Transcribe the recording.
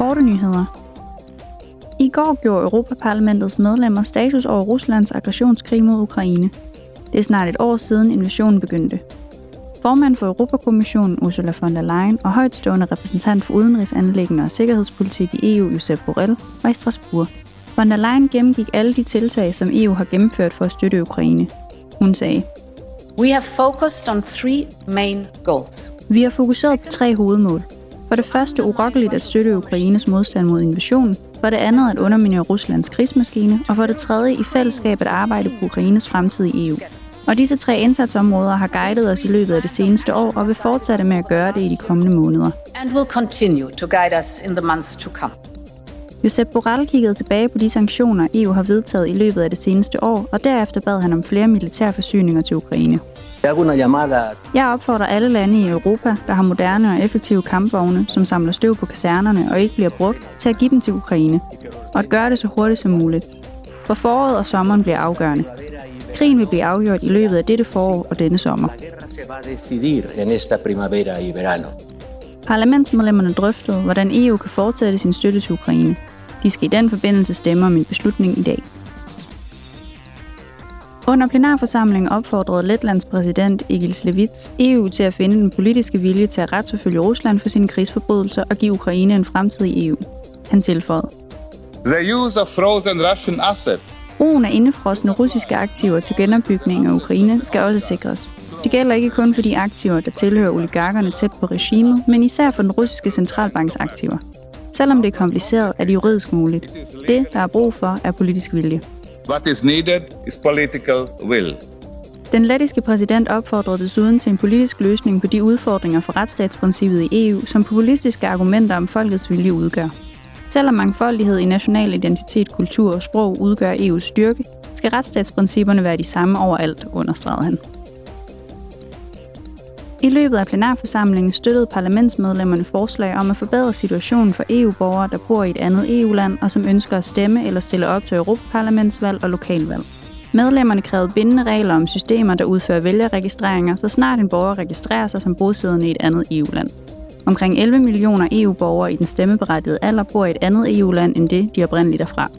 korte nyheder. I går gjorde Europaparlamentets medlemmer status over Ruslands aggressionskrig mod Ukraine. Det er snart et år siden invasionen begyndte. Formand for Europakommissionen Ursula von der Leyen og højtstående repræsentant for udenrigsanlæggende og sikkerhedspolitik i EU, Josep Borrell, var i Strasbourg. Von der Leyen gennemgik alle de tiltag, som EU har gennemført for at støtte Ukraine. Hun sagde, We have focused on three main goals. Vi har fokuseret på tre hovedmål. For det første urokkeligt at støtte Ukraines modstand mod invasionen, for det andet at underminere Ruslands krigsmaskine, og for det tredje i fællesskab at arbejde på Ukraines fremtid i EU. Og disse tre indsatsområder har guidet os i løbet af det seneste år og vil fortsætte med at gøre det i de kommende måneder. And will continue to guide us in the months to come. Josep Borrell kiggede tilbage på de sanktioner, EU har vedtaget i løbet af det seneste år, og derefter bad han om flere militære forsyninger til Ukraine. Jeg opfordrer alle lande i Europa, der har moderne og effektive kampvogne, som samler støv på kasernerne og ikke bliver brugt, til at give dem til Ukraine. Og at gøre det så hurtigt som muligt. For foråret og sommeren bliver afgørende. Krigen vil blive afgjort i løbet af dette forår og denne sommer. Parlamentsmedlemmerne drøftede, hvordan EU kan fortsætte sin støtte til Ukraine. De skal i den forbindelse stemme om en beslutning i dag. Under plenarforsamlingen opfordrede Letlands præsident Egil Levits EU til at finde den politiske vilje til at retsforfølge Rusland for sine krigsforbrydelser og give Ukraine en fremtid i EU. Han tilføjede. The use of frozen Russian assets Brugen af indefrosne russiske aktiver til genopbygning af Ukraine skal også sikres. Det gælder ikke kun for de aktiver, der tilhører oligarkerne tæt på regimet, men især for den russiske centralbanks aktiver. Selvom det er kompliceret, er det juridisk muligt. Det, der er brug for, er politisk vilje. What is needed is political will. Den lettiske præsident opfordrede desuden til en politisk løsning på de udfordringer for retsstatsprincippet i EU, som populistiske argumenter om folkets vilje udgør. Selvom mangfoldighed i national identitet, kultur og sprog udgør EU's styrke, skal retsstatsprincipperne være de samme overalt, understregede han. I løbet af plenarforsamlingen støttede parlamentsmedlemmerne forslag om at forbedre situationen for EU-borgere, der bor i et andet EU-land og som ønsker at stemme eller stille op til Europaparlamentsvalg og lokalvalg. Medlemmerne krævede bindende regler om systemer, der udfører vælgerregistreringer, så snart en borger registrerer sig som bosiddende i et andet EU-land. Omkring 11 millioner EU-borgere i den stemmeberettigede alder bor i et andet EU-land end det, de oprindeligt er fra.